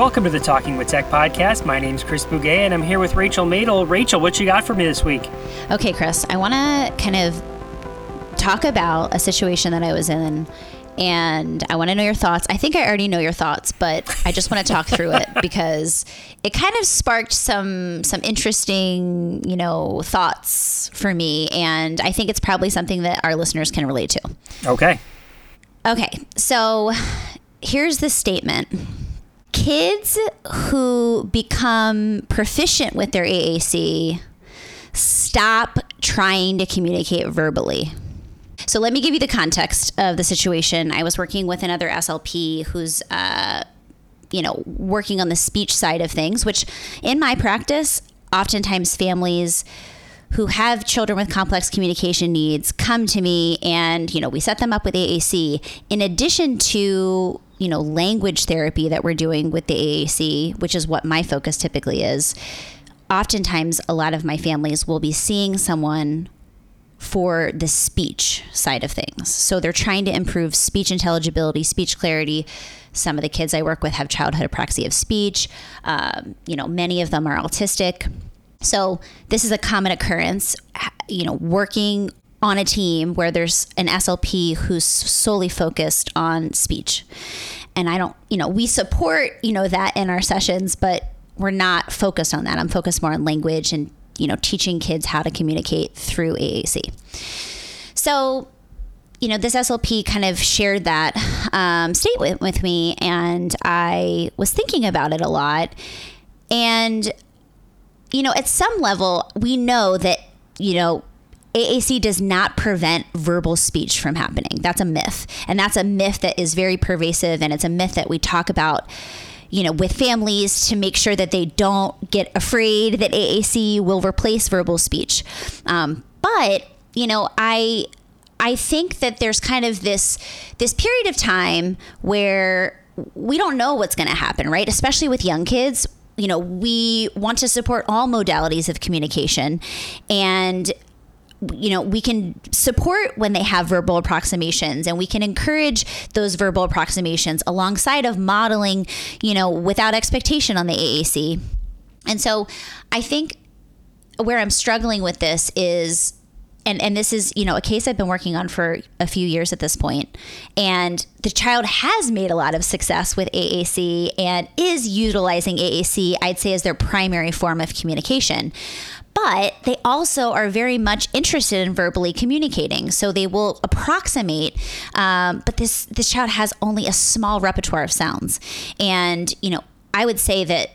Welcome to the Talking with Tech podcast. My name's Chris Bugaj, and I'm here with Rachel Madel. Rachel, what you got for me this week? Okay, Chris, I want to kind of talk about a situation that I was in and I want to know your thoughts. I think I already know your thoughts, but I just want to talk through it because it kind of sparked some some interesting, you know, thoughts for me and I think it's probably something that our listeners can relate to. Okay. Okay. So, here's the statement. Kids who become proficient with their AAC stop trying to communicate verbally. So let me give you the context of the situation. I was working with another SLP who's, uh, you know, working on the speech side of things, which in my practice, oftentimes families who have children with complex communication needs come to me and, you know, we set them up with AAC in addition to, you know, language therapy that we're doing with the AAC, which is what my focus typically is. Oftentimes, a lot of my families will be seeing someone for the speech side of things. So they're trying to improve speech intelligibility, speech clarity. Some of the kids I work with have childhood apraxia of speech. Um, you know, many of them are autistic. So this is a common occurrence. You know, working on a team where there's an SLP who's solely focused on speech. And I don't, you know, we support, you know, that in our sessions, but we're not focused on that. I'm focused more on language and you know, teaching kids how to communicate through AAC. So, you know, this SLP kind of shared that um, statement with me, and I was thinking about it a lot. And, you know, at some level, we know that, you know, AAC does not prevent verbal speech from happening. That's a myth. And that's a myth that is very pervasive, and it's a myth that we talk about you know, with families to make sure that they don't get afraid that AAC will replace verbal speech. Um, but you know, I I think that there's kind of this this period of time where we don't know what's going to happen, right? Especially with young kids. You know, we want to support all modalities of communication, and you know, we can support when they have verbal approximations and we can encourage those verbal approximations alongside of modeling, you know, without expectation on the AAC. And so I think where I'm struggling with this is and and this is you know a case I've been working on for a few years at this point, and the child has made a lot of success with AAC and is utilizing AAC. I'd say as their primary form of communication but they also are very much interested in verbally communicating. So they will approximate, um, but this this child has only a small repertoire of sounds, and you know I would say that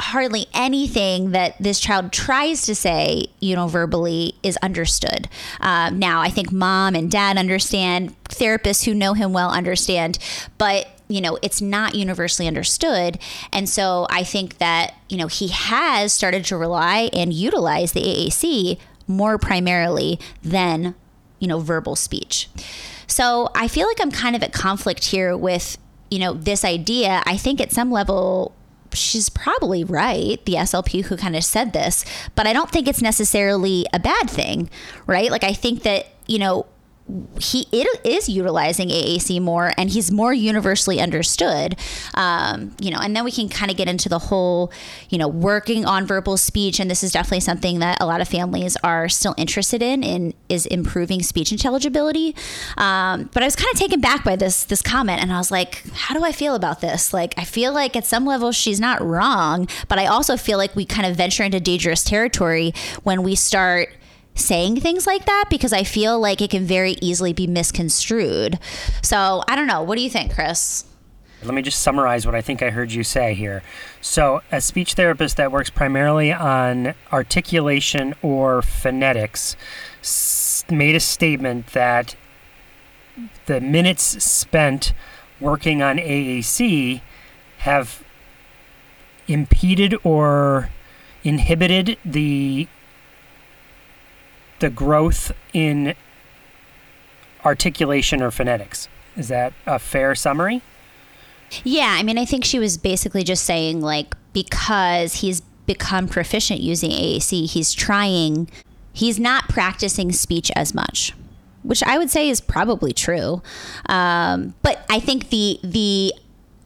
hardly anything that this child tries to say, you know, verbally is understood. Um, now, I think mom and dad understand, therapists who know him well understand, but you know, it's not universally understood. And so I think that, you know, he has started to rely and utilize the AAC more primarily than, you know, verbal speech. So I feel like I'm kind of at conflict here with, you know, this idea. I think at some level, she's probably right, the SLP who kind of said this, but I don't think it's necessarily a bad thing, right? Like, I think that, you know, he it is utilizing AAC more and he's more universally understood. Um, you know, and then we can kind of get into the whole, you know, working on verbal speech. And this is definitely something that a lot of families are still interested in, in is improving speech intelligibility. Um, but I was kind of taken back by this this comment and I was like, how do I feel about this? Like I feel like at some level she's not wrong, but I also feel like we kind of venture into dangerous territory when we start saying things like that because I feel like it can very easily be misconstrued. So I don't know. What do you think, Chris? Let me just summarize what I think I heard you say here. So, a speech therapist that works primarily on articulation or phonetics made a statement that the minutes spent working on AAC have impeded or inhibited the the growth in articulation or phonetics. Is that a fair summary? Yeah, I mean, I think she was basically just saying, like, because he's become proficient using AAC, he's trying, he's not practicing speech as much, which I would say is probably true. Um, but I think the, the,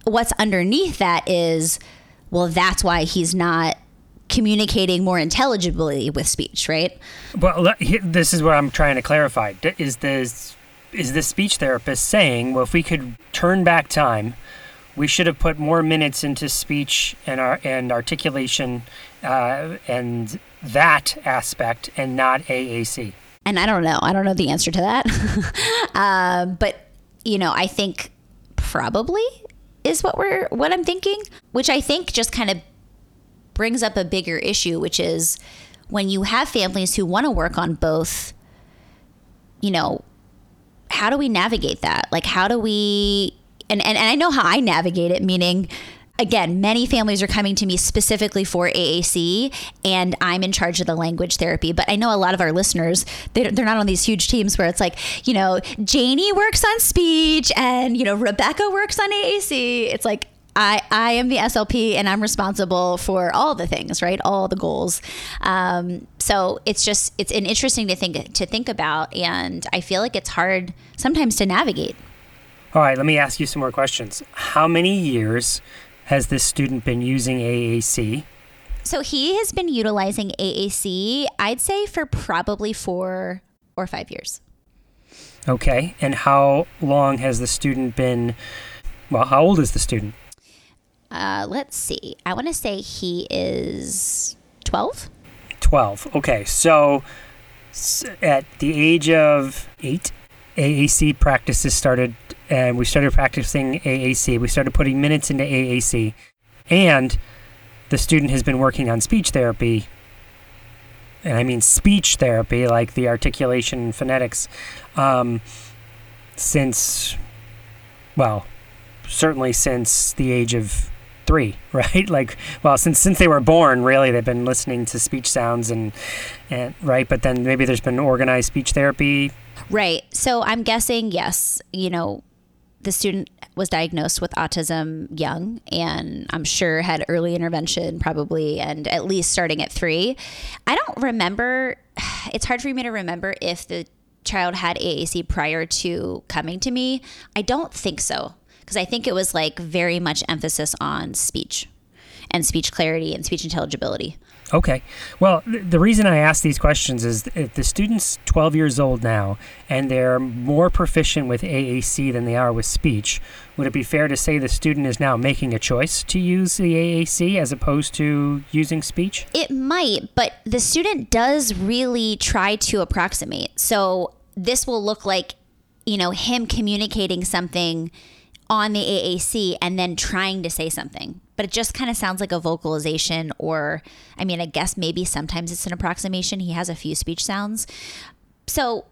what's underneath that is, well, that's why he's not communicating more intelligibly with speech, right? Well, this is what I'm trying to clarify. Is this is the speech therapist saying, well, if we could turn back time, we should have put more minutes into speech and our and articulation uh, and that aspect, and not AAC? And I don't know. I don't know the answer to that. um, but you know, I think probably is what we're what I'm thinking, which I think just kind of brings up a bigger issue, which is when you have families who want to work on both, you know, how do we navigate that? Like, how do we, and, and, and I know how I navigate it, meaning, again, many families are coming to me specifically for AAC, and I'm in charge of the language therapy. But I know a lot of our listeners, they're, they're not on these huge teams where it's like, you know, Janie works on speech and, you know, Rebecca works on AAC. It's like, I, I am the SLP and I'm responsible for all the things, right? All the goals. Um, so it's just it's an interesting to think to think about, and I feel like it's hard sometimes to navigate. All right, let me ask you some more questions. How many years has this student been using AAC? So he has been utilizing AAC, I'd say, for probably four or five years. Okay, and how long has the student been? Well, how old is the student? Uh, let's see. I want to say he is 12. 12. Okay. So at the age of eight, AAC practices started, and we started practicing AAC. We started putting minutes into AAC. And the student has been working on speech therapy. And I mean speech therapy, like the articulation and phonetics, um, since, well, certainly since the age of three, right? Like, well, since since they were born, really, they've been listening to speech sounds and and right. But then maybe there's been organized speech therapy. Right. So I'm guessing yes. You know, the student was diagnosed with autism young and I'm sure had early intervention probably and at least starting at three. I don't remember, it's hard for me to remember if the child had AAC prior to coming to me. I don't think so because I think it was like very much emphasis on speech and speech clarity and speech intelligibility. Okay. Well, th- the reason I ask these questions is if the student's 12 years old now and they're more proficient with AAC than they are with speech, would it be fair to say the student is now making a choice to use the AAC as opposed to using speech? It might, but the student does really try to approximate. So this will look like, you know, him communicating something on the AAC and then trying to say something. But it just kind of sounds like a vocalization, or I mean, I guess maybe sometimes it's an approximation. He has a few speech sounds. So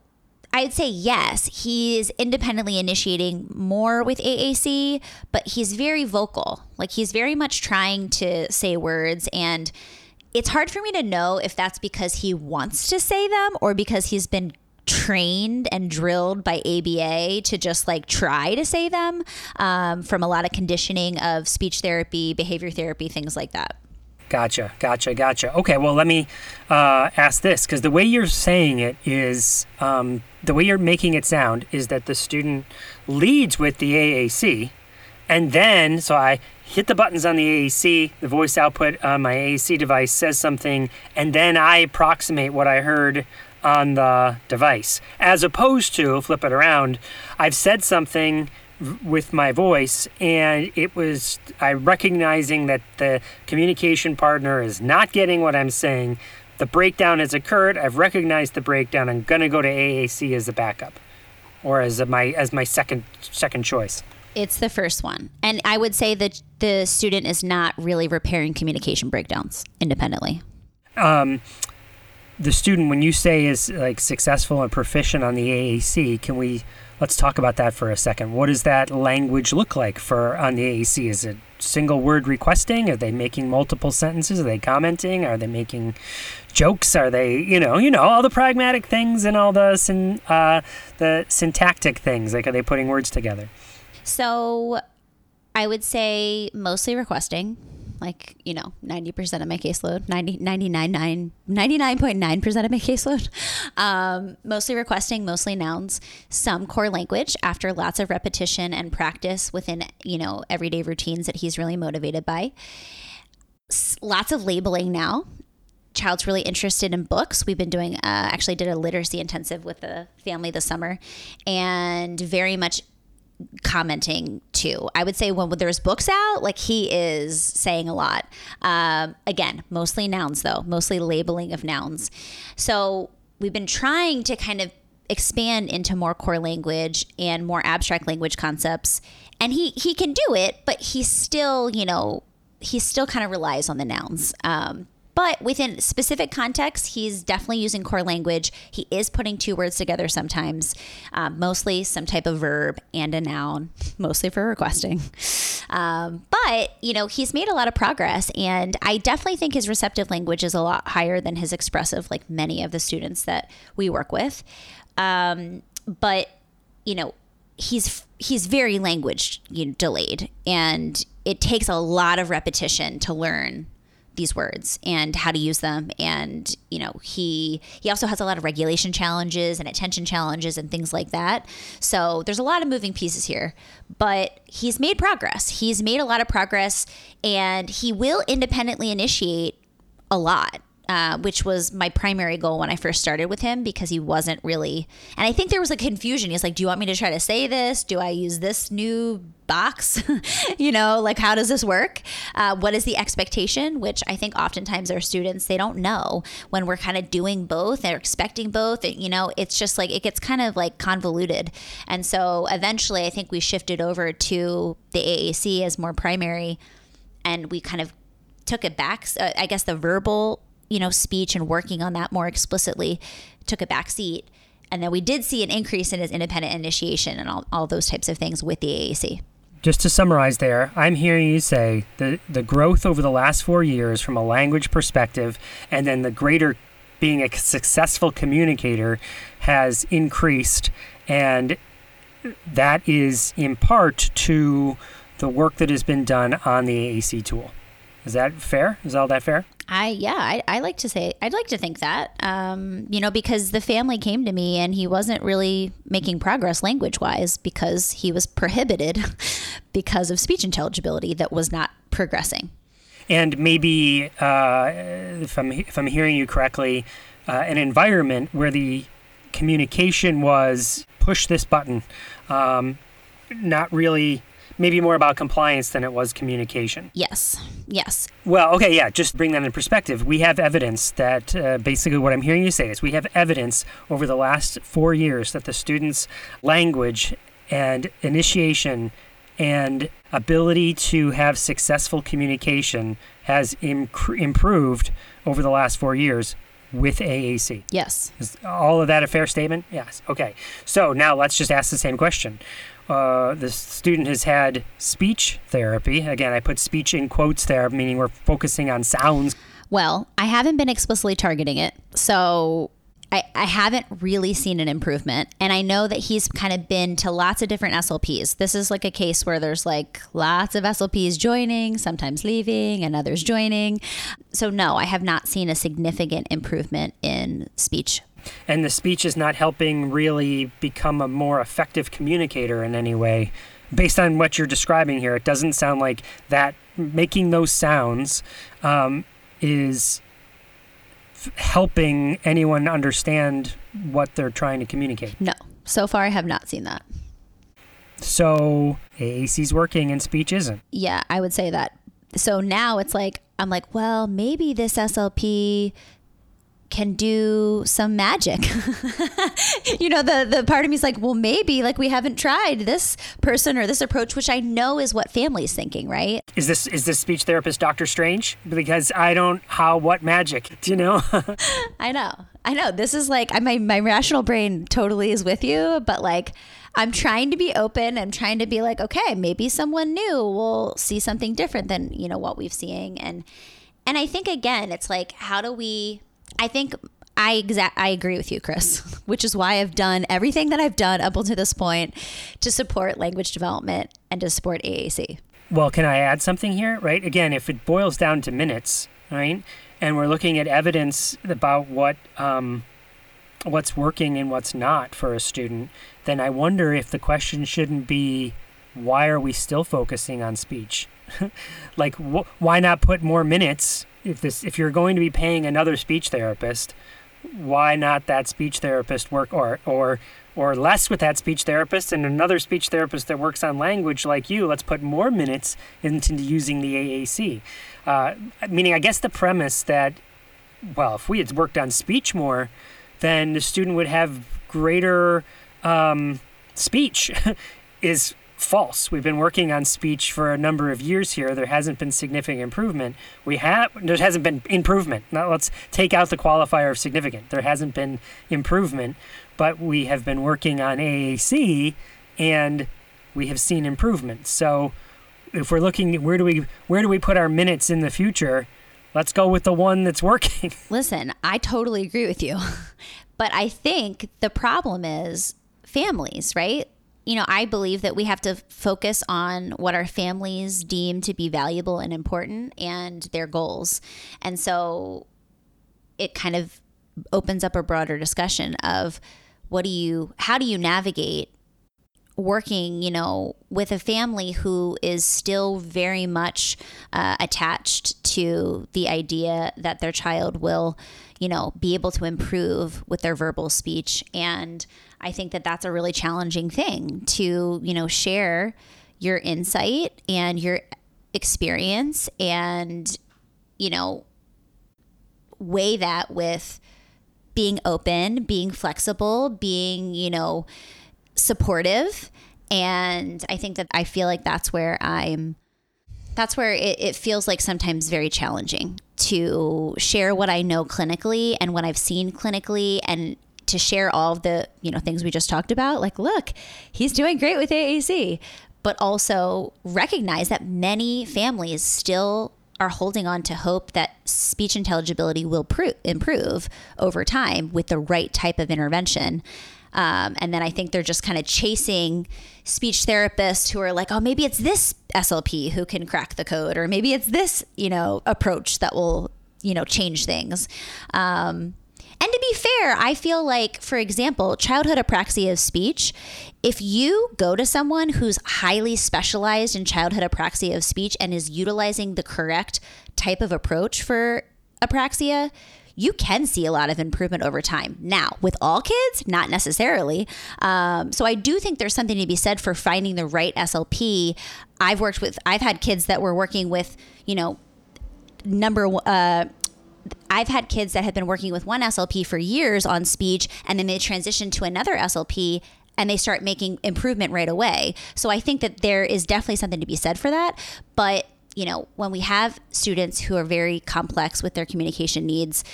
I'd say yes, he is independently initiating more with AAC, but he's very vocal. Like he's very much trying to say words and it's hard for me to know if that's because he wants to say them or because he's been trained and drilled by ABA to just like try to say them um, from a lot of conditioning of speech therapy, behavior therapy, things like that. Gotcha, gotcha, gotcha. Okay, well, let me uh, ask this because the way you're saying it is um, the way you're making it sound is that the student leads with the AAC, and then so I hit the buttons on the AAC, the voice output on my AAC device says something, and then I approximate what I heard on the device. As opposed to, flip it around, I've said something with my voice and it was I recognizing that the communication partner is not getting what I'm saying. The breakdown has occurred. I've recognized the breakdown. I'm going to go to AAC as a backup or as my as my second second choice. It's the first one. And I would say that the student is not really repairing communication breakdowns independently. Um, the student, when you say is like successful and proficient on the AAC, can we let's talk about that for a second? What does that language look like for on the AAC? Is it single word requesting? Are they making multiple sentences? Are they commenting? Are they making jokes? Are they you know you know all the pragmatic things and all the syn, uh, the syntactic things? Like are they putting words together? So, I would say mostly requesting like, you know, 90% of my caseload, 90, 99, 99.9% of my caseload. Um, mostly requesting, mostly nouns, some core language after lots of repetition and practice within, you know, everyday routines that he's really motivated by. S- lots of labeling now child's really interested in books. We've been doing, uh, actually did a literacy intensive with the family this summer and very much commenting too. I would say when there's books out, like he is saying a lot. Um, again, mostly nouns though, mostly labeling of nouns. So we've been trying to kind of expand into more core language and more abstract language concepts. And he, he can do it, but he still, you know, he still kind of relies on the nouns. Um, but within specific contexts, he's definitely using core language. He is putting two words together sometimes, um, mostly some type of verb and a noun, mostly for requesting. Um, but, you know, he's made a lot of progress. And I definitely think his receptive language is a lot higher than his expressive, like many of the students that we work with. Um, but, you know, he's he's very language you know, delayed and it takes a lot of repetition to learn these words and how to use them. And you know he he also has a lot of regulation challenges and attention challenges and things like that. So there's a lot of moving pieces here but he's made progress. He's made a lot of progress and he will independently initiate a lot uh, which was my primary goal when I first started with him because he wasn't really. And I think there was a confusion. He's like, "Do you want me to try to say this? Do I use this new box? you know, like how does this work? Uh, what is the expectation?" Which I think oftentimes our students they don't know when we're kind of doing both. They're expecting both. And, You know, it's just like it gets kind of like convoluted. And so eventually, I think we shifted over to the AAC as more primary, and we kind of took it back. Uh, I guess the verbal you know, speech and working on that more explicitly took a back seat. And then we did see an increase in his independent initiation and all, all those types of things with the AAC. Just to summarize there, I'm hearing you say the, the growth over the last four years from a language perspective and then the greater being a successful communicator has increased. And that is in part to the work that has been done on the AAC tool. Is that fair? Is all that fair? I yeah, I, I like to say I'd like to think that. Um, you know, because the family came to me and he wasn't really making progress language wise because he was prohibited because of speech intelligibility that was not progressing. And maybe uh, if I'm if I'm hearing you correctly, uh, an environment where the communication was push this button, um, not really maybe more about compliance than it was communication. Yes. Yes. Well, okay, yeah, just bring that in perspective. We have evidence that uh, basically what I'm hearing you say is we have evidence over the last four years that the students' language and initiation and ability to have successful communication has improved over the last four years with AAC. Yes. Is all of that a fair statement? Yes. Okay. So now let's just ask the same question uh, the student has had speech therapy. Again, I put speech in quotes there, meaning we're focusing on sounds. Well, I haven't been explicitly targeting it. So I, I haven't really seen an improvement. And I know that he's kind of been to lots of different SLPs. This is like a case where there's like lots of SLPs joining, sometimes leaving, and others joining. So, no, I have not seen a significant improvement in speech and the speech is not helping really become a more effective communicator in any way. Based on what you're describing here, it doesn't sound like that making those sounds um, is f- helping anyone understand what they're trying to communicate. No, so far I have not seen that. So AAC's working and speech isn't. Yeah, I would say that. So now it's like, I'm like, well, maybe this SLP can do some magic. you know, the the part of me is like, well, maybe like we haven't tried this person or this approach, which I know is what family's thinking, right? Is this is this speech therapist Doctor Strange? Because I don't how what magic, do you know? I know. I know. This is like I my my rational brain totally is with you, but like I'm trying to be open. I'm trying to be like, okay, maybe someone new will see something different than, you know, what we've seeing and and I think again, it's like how do we I think I exact I agree with you, Chris, which is why I've done everything that I've done up until this point to support language development and to support AAC. well, can I add something here? Right? Again, if it boils down to minutes, right, and we're looking at evidence about what um, what's working and what's not for a student, then I wonder if the question shouldn't be, why are we still focusing on speech? like, wh- why not put more minutes? If this, if you're going to be paying another speech therapist, why not that speech therapist work or or or less with that speech therapist and another speech therapist that works on language like you let's put more minutes into using the aac uh, meaning i guess the premise that well if we had worked on speech more then the student would have greater um, speech is false. We've been working on speech for a number of years here. There hasn't been significant improvement. We have there hasn't been improvement. Now let's take out the qualifier of significant. There hasn't been improvement, but we have been working on AAC and we have seen improvement. So if we're looking where do we where do we put our minutes in the future? Let's go with the one that's working. Listen, I totally agree with you. But I think the problem is families, right? You know, I believe that we have to focus on what our families deem to be valuable and important and their goals. And so it kind of opens up a broader discussion of what do you, how do you navigate working, you know, with a family who is still very much uh, attached to the idea that their child will, you know, be able to improve with their verbal speech. And I think that that's a really challenging thing to, you know, share your insight and your experience and, you know, weigh that with being open, being flexible, being, you know, supportive. And I think that I feel like that's where I'm, that's where it, it feels like sometimes very challenging to share what I know clinically and what I've seen clinically and to share all of the, you know, things we just talked about. Like, look, he's doing great with AAC, but also recognize that many families still are holding on to hope that speech intelligibility will pro- improve over time with the right type of intervention. Um, and then I think they're just kind of chasing speech therapists who are like, oh, maybe it's this SLP who can crack the code, or maybe it's this, you know, approach that will, you know, change things. Um, and to be fair, I feel like, for example, childhood apraxia of speech, if you go to someone who's highly specialized in childhood apraxia of speech and is utilizing the correct type of approach for apraxia, you can see a lot of improvement over time. Now, with all kids, not necessarily. Um, so I do think there's something to be said for finding the right SLP. I've worked with, I've had kids that were working with, you know, number uh, I've had kids that have been working with one SLP for years on speech, and then they transition to another SLP and they start making improvement right away. So I think that there is definitely something to be said for that. But you know, when we have students who are very complex with their communication needs,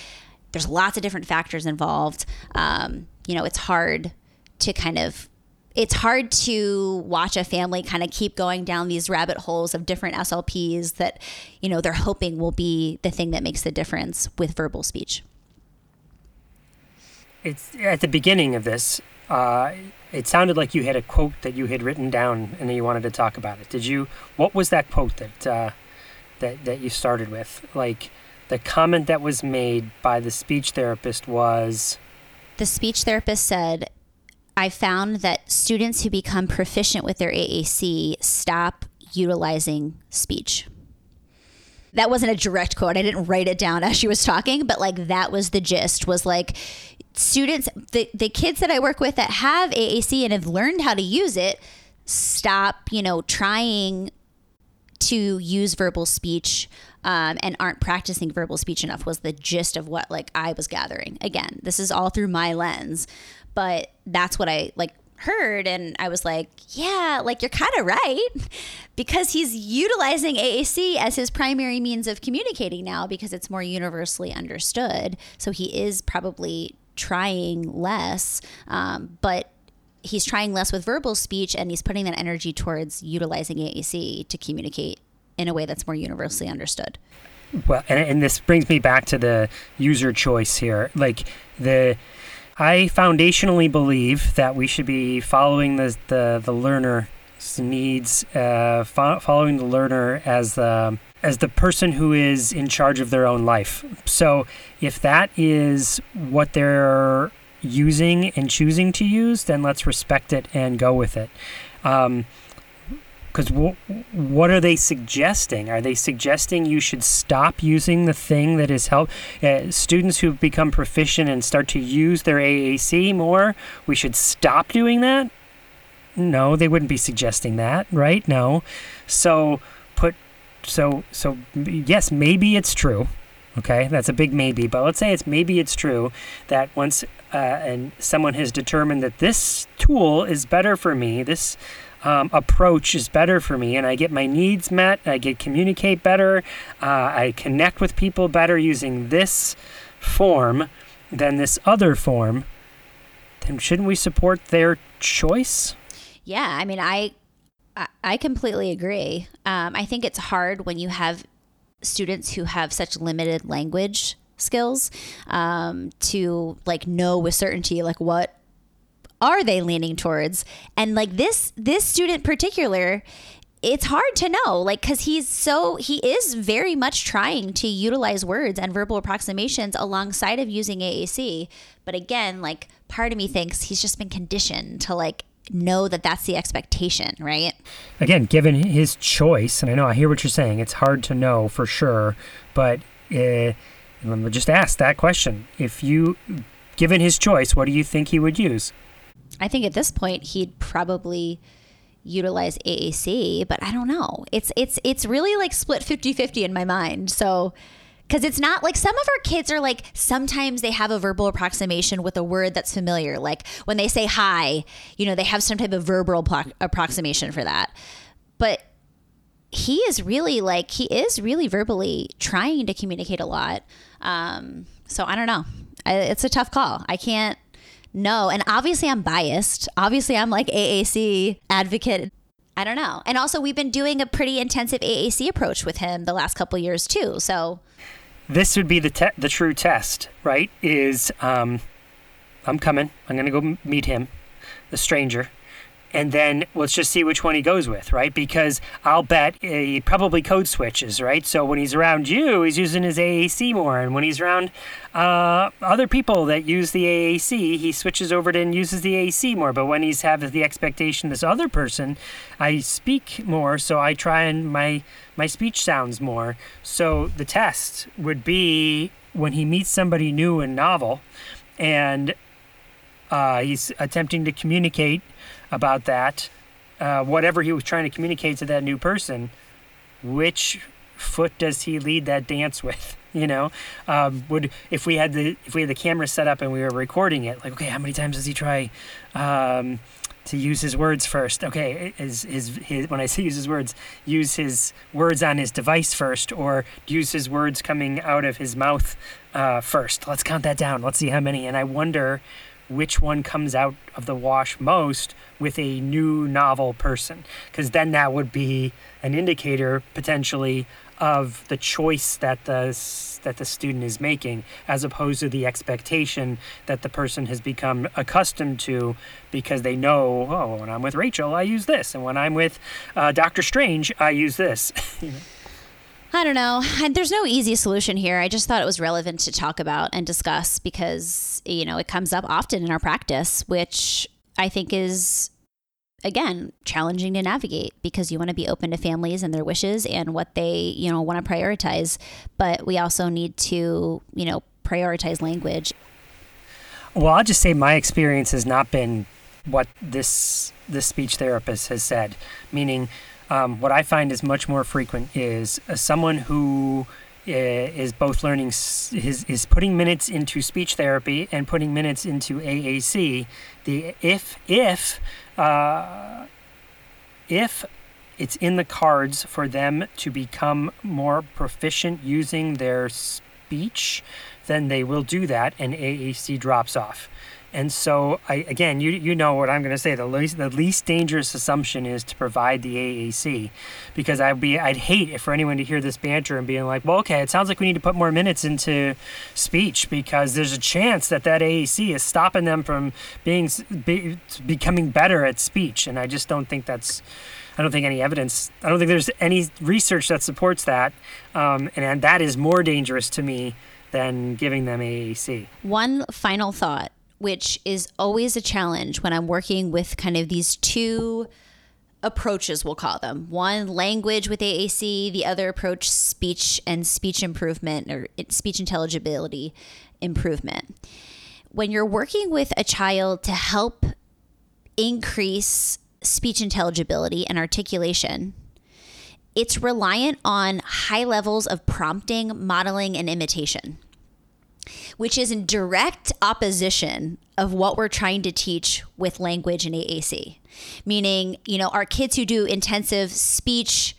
there's lots of different factors involved. Um, you know, it's hard to kind of it's hard to watch a family kind of keep going down these rabbit holes of different SLPs that, you know, they're hoping will be the thing that makes the difference with verbal speech. It's at the beginning of this. Uh, it sounded like you had a quote that you had written down and then you wanted to talk about it. Did you? What was that quote that uh, that that you started with? Like the comment that was made by the speech therapist was. The speech therapist said, "I found that students who become proficient with their AAC stop utilizing speech." That wasn't a direct quote. I didn't write it down as she was talking, but like that was the gist. Was like students, the, the kids that I work with that have AAC and have learned how to use it, stop, you know, trying to use verbal speech um, and aren't practicing verbal speech enough was the gist of what like I was gathering. Again, this is all through my lens, but that's what I like heard and I was like, yeah, like you're kind of right because he's utilizing AAC as his primary means of communicating now because it's more universally understood. So he is probably trying less, um, but he's trying less with verbal speech and he's putting that energy towards utilizing AAC to communicate in a way that's more universally understood. Well, and, and this brings me back to the user choice here. Like the, I foundationally believe that we should be following the the, the needs, uh, fo- following the learner as the as the person who is in charge of their own life. So if that is what they're using and choosing to use, then let's respect it and go with it. Um, because w- what are they suggesting? Are they suggesting you should stop using the thing that is help uh, students who become proficient and start to use their AAC more? We should stop doing that. No, they wouldn't be suggesting that, right? No. So put so so yes, maybe it's true. Okay, that's a big maybe, but let's say it's maybe it's true that once uh, and someone has determined that this tool is better for me, this um, approach is better for me, and I get my needs met. I get communicate better. Uh, I connect with people better using this form than this other form. Then shouldn't we support their choice? Yeah, I mean, I I completely agree. Um, I think it's hard when you have students who have such limited language skills um, to like know with certainty like what are they leaning towards? And like this this student particular it's hard to know like because he's so he is very much trying to utilize words and verbal approximations alongside of using aac but again like part of me thinks he's just been conditioned to like know that that's the expectation right? Again given his choice and i know i hear what you're saying it's hard to know for sure but uh, just ask that question. If you given his choice what do you think he would use I think at this point he'd probably utilize AAC, but I don't know. It's it's it's really like split 50-50 in my mind. So because it's not like some of our kids are like sometimes they have a verbal approximation with a word that's familiar. Like when they say hi you know they have some type of verbal pro- approximation for that. But he is really like he is really verbally trying to communicate a lot. Um, so i don't know. I, it's a tough call. I can't no. And obviously, I'm biased. Obviously, I'm like AAC advocate. I don't know. And also, we've been doing a pretty intensive AAC approach with him the last couple years too. So this would be the te- the true test, right? Is um, I'm coming. I'm gonna go meet him, the stranger, and then let's just see which one he goes with, right? Because I'll bet he probably code switches, right? So when he's around you, he's using his AAC more, and when he's around uh, other people that use the AAC, he switches over to and uses the AC more. But when he's have the expectation this other person, I speak more, so I try and my my speech sounds more. So the test would be when he meets somebody new and novel, and uh, he's attempting to communicate about that, uh, whatever he was trying to communicate to that new person, which foot does he lead that dance with? You know, um, would if we had the if we had the camera set up and we were recording it, like, okay, how many times does he try um, to use his words first? Okay, is his, his when I say use his words, use his words on his device first, or use his words coming out of his mouth uh, first. Let's count that down. Let's see how many. And I wonder which one comes out of the wash most with a new novel person. Because then that would be an indicator potentially of the choice that the that the student is making as opposed to the expectation that the person has become accustomed to because they know oh when I'm with Rachel I use this and when I'm with uh, Doctor Strange I use this I don't know. There's no easy solution here. I just thought it was relevant to talk about and discuss because, you know, it comes up often in our practice, which I think is, again, challenging to navigate because you want to be open to families and their wishes and what they, you know, want to prioritize. But we also need to, you know, prioritize language. Well, I'll just say my experience has not been what this this speech therapist has said, meaning um, what I find is much more frequent is uh, someone who uh, both learning is, is putting minutes into speech therapy and putting minutes into AAC. The if if uh, if it's in the cards for them to become more proficient using their speech, then they will do that, and AAC drops off. And so, I, again, you you know what I'm going to say. The least the least dangerous assumption is to provide the AAC, because I'd be I'd hate if for anyone to hear this banter and being like, well, okay, it sounds like we need to put more minutes into speech because there's a chance that that AAC is stopping them from being be, becoming better at speech, and I just don't think that's. I don't think any evidence. I don't think there's any research that supports that, um, and, and that is more dangerous to me than giving them AAC. One final thought which is always a challenge when I'm working with kind of these two approaches, we'll call them. One, language with AAC, the other approach, speech and speech improvement or speech intelligibility improvement. When you're working with a child to help increase speech intelligibility and articulation, it's reliant on high levels of prompting, modeling, and imitation which is in direct opposition of what we're trying to teach with language and AAC. Meaning, you know, our kids who do intensive speech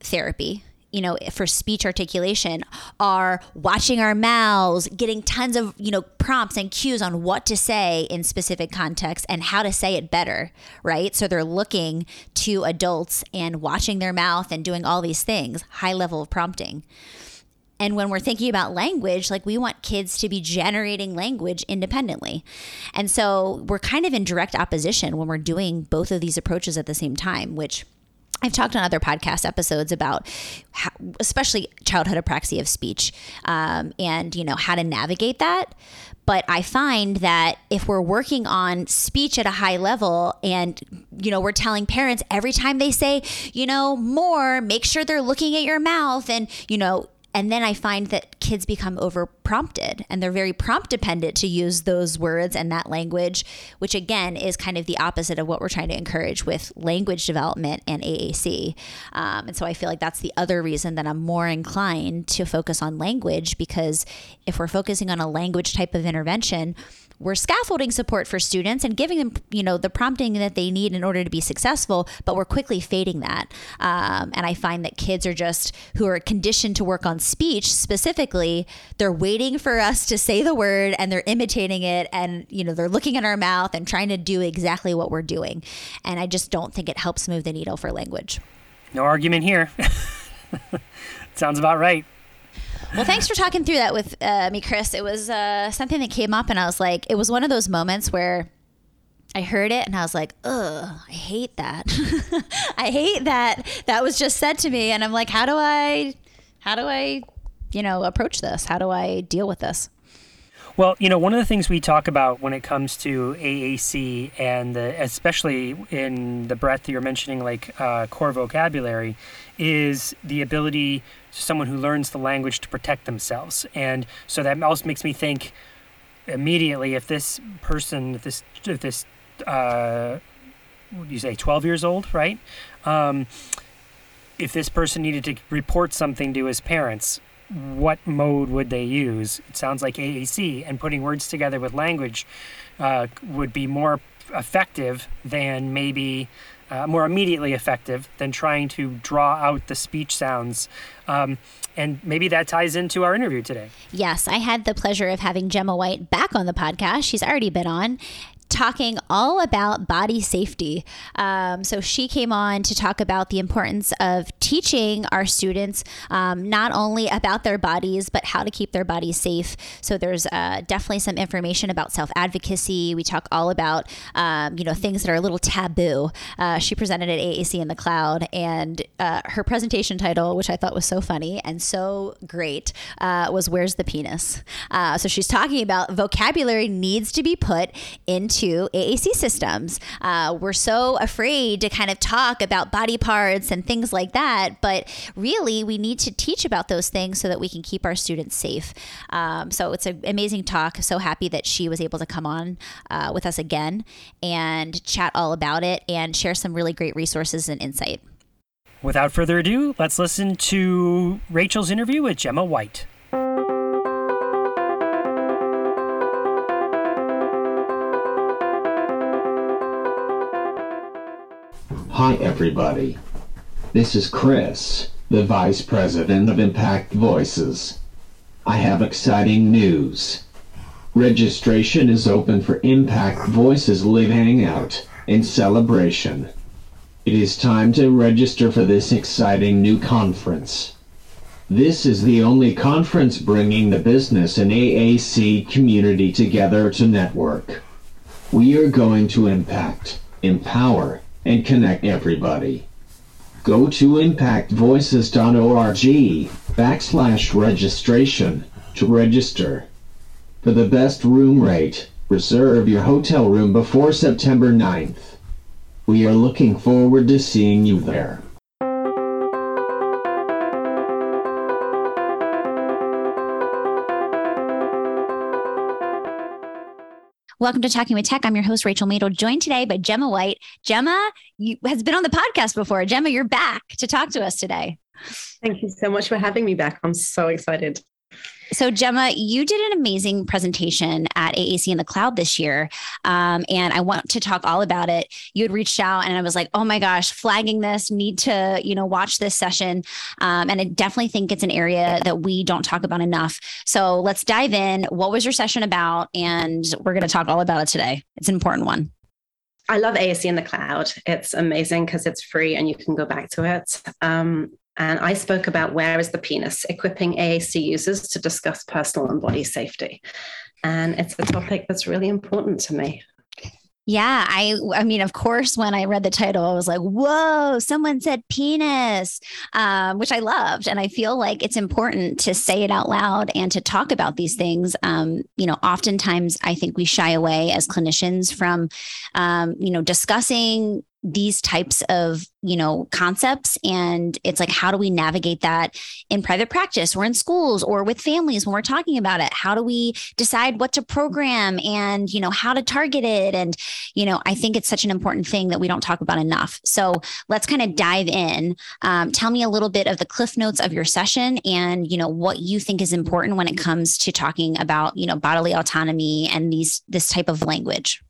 therapy, you know, for speech articulation are watching our mouths, getting tons of, you know, prompts and cues on what to say in specific contexts and how to say it better, right? So they're looking to adults and watching their mouth and doing all these things, high level of prompting. And when we're thinking about language, like we want kids to be generating language independently. And so we're kind of in direct opposition when we're doing both of these approaches at the same time, which I've talked on other podcast episodes about, how, especially childhood apraxia of speech, um, and you know how to navigate that. But I find that if we're working on speech at a high level, and you know we're telling parents every time they say, you know, more, make sure they're looking at your mouth, and you know and then I find that kids become over prompted and they're very prompt dependent to use those words and that language, which again is kind of the opposite of what we're trying to encourage with language development and AAC. Um, and so I feel like that's the other reason that I'm more inclined to focus on language because if we're focusing on a language type of intervention, we're scaffolding support for students and giving them, you know, the prompting that they need in order to be successful, but we're quickly fading that. Um, and I find that kids are just who are conditioned to work on speech specifically, they're waiting for us to say the word and they're imitating it and, you know, they're looking at our mouth and trying to do exactly what we're doing. And I just don't think it helps move the needle for language. No argument here. Sounds about right. Well, thanks for talking through that with uh, me, Chris. It was uh, something that came up, and I was like, it was one of those moments where I heard it and I was like, ugh, I hate that. I hate that that was just said to me. And I'm like, how do I, how do I, you know, approach this? How do I deal with this? Well, you know, one of the things we talk about when it comes to AAC and the, especially in the breadth you're mentioning, like uh, core vocabulary, is the ability to someone who learns the language to protect themselves. And so that also makes me think immediately if this person, if this, if this, uh, you say, 12 years old, right? Um, if this person needed to report something to his parents, what mode would they use? It sounds like AAC, and putting words together with language uh, would be more effective than maybe uh, more immediately effective than trying to draw out the speech sounds. Um, and maybe that ties into our interview today. Yes, I had the pleasure of having Gemma White back on the podcast. She's already been on talking all about body safety. Um, so she came on to talk about the importance of teaching our students um, not only about their bodies, but how to keep their bodies safe. So there's uh, definitely some information about self advocacy. We talk all about, um, you know, things that are a little taboo. Uh, she presented at AAC in the Cloud, and uh, her presentation title, which I thought was so funny and so great, uh, was Where's the Penis? Uh, so she's talking about vocabulary needs to be put into to AAC systems. Uh, we're so afraid to kind of talk about body parts and things like that, but really we need to teach about those things so that we can keep our students safe. Um, so it's an amazing talk. So happy that she was able to come on uh, with us again and chat all about it and share some really great resources and insight. Without further ado, let's listen to Rachel's interview with Gemma White. Hi, everybody. This is Chris, the Vice President of Impact Voices. I have exciting news. Registration is open for Impact Voices Live Hangout and Celebration. It is time to register for this exciting new conference. This is the only conference bringing the business and AAC community together to network. We are going to impact, empower, and connect everybody. Go to impactvoices.org backslash registration to register. For the best room rate, reserve your hotel room before September 9th. We are looking forward to seeing you there. Welcome to Talking with Tech. I'm your host, Rachel Madel, joined today by Gemma White. Gemma you, has been on the podcast before. Gemma, you're back to talk to us today. Thank you so much for having me back. I'm so excited. So, Gemma, you did an amazing presentation at AAC in the Cloud this year. Um, and I want to talk all about it. You had reached out and I was like, oh my gosh, flagging this, need to, you know, watch this session. Um, and I definitely think it's an area that we don't talk about enough. So let's dive in. What was your session about? And we're going to talk all about it today. It's an important one. I love AAC in the cloud. It's amazing because it's free and you can go back to it. Um, and I spoke about where is the penis, equipping AAC users to discuss personal and body safety. And it's a topic that's really important to me. Yeah, I I mean, of course, when I read the title, I was like, "Whoa!" Someone said penis, um, which I loved, and I feel like it's important to say it out loud and to talk about these things. Um, you know, oftentimes I think we shy away as clinicians from, um, you know, discussing these types of you know concepts. And it's like how do we navigate that in private practice or in schools or with families when we're talking about it? How do we decide what to program and you know how to target it? And you know i think it's such an important thing that we don't talk about enough. So let's kind of dive in. Um, tell me a little bit of the cliff notes of your session and you know what you think is important when it comes to talking about you know bodily autonomy and these this type of language.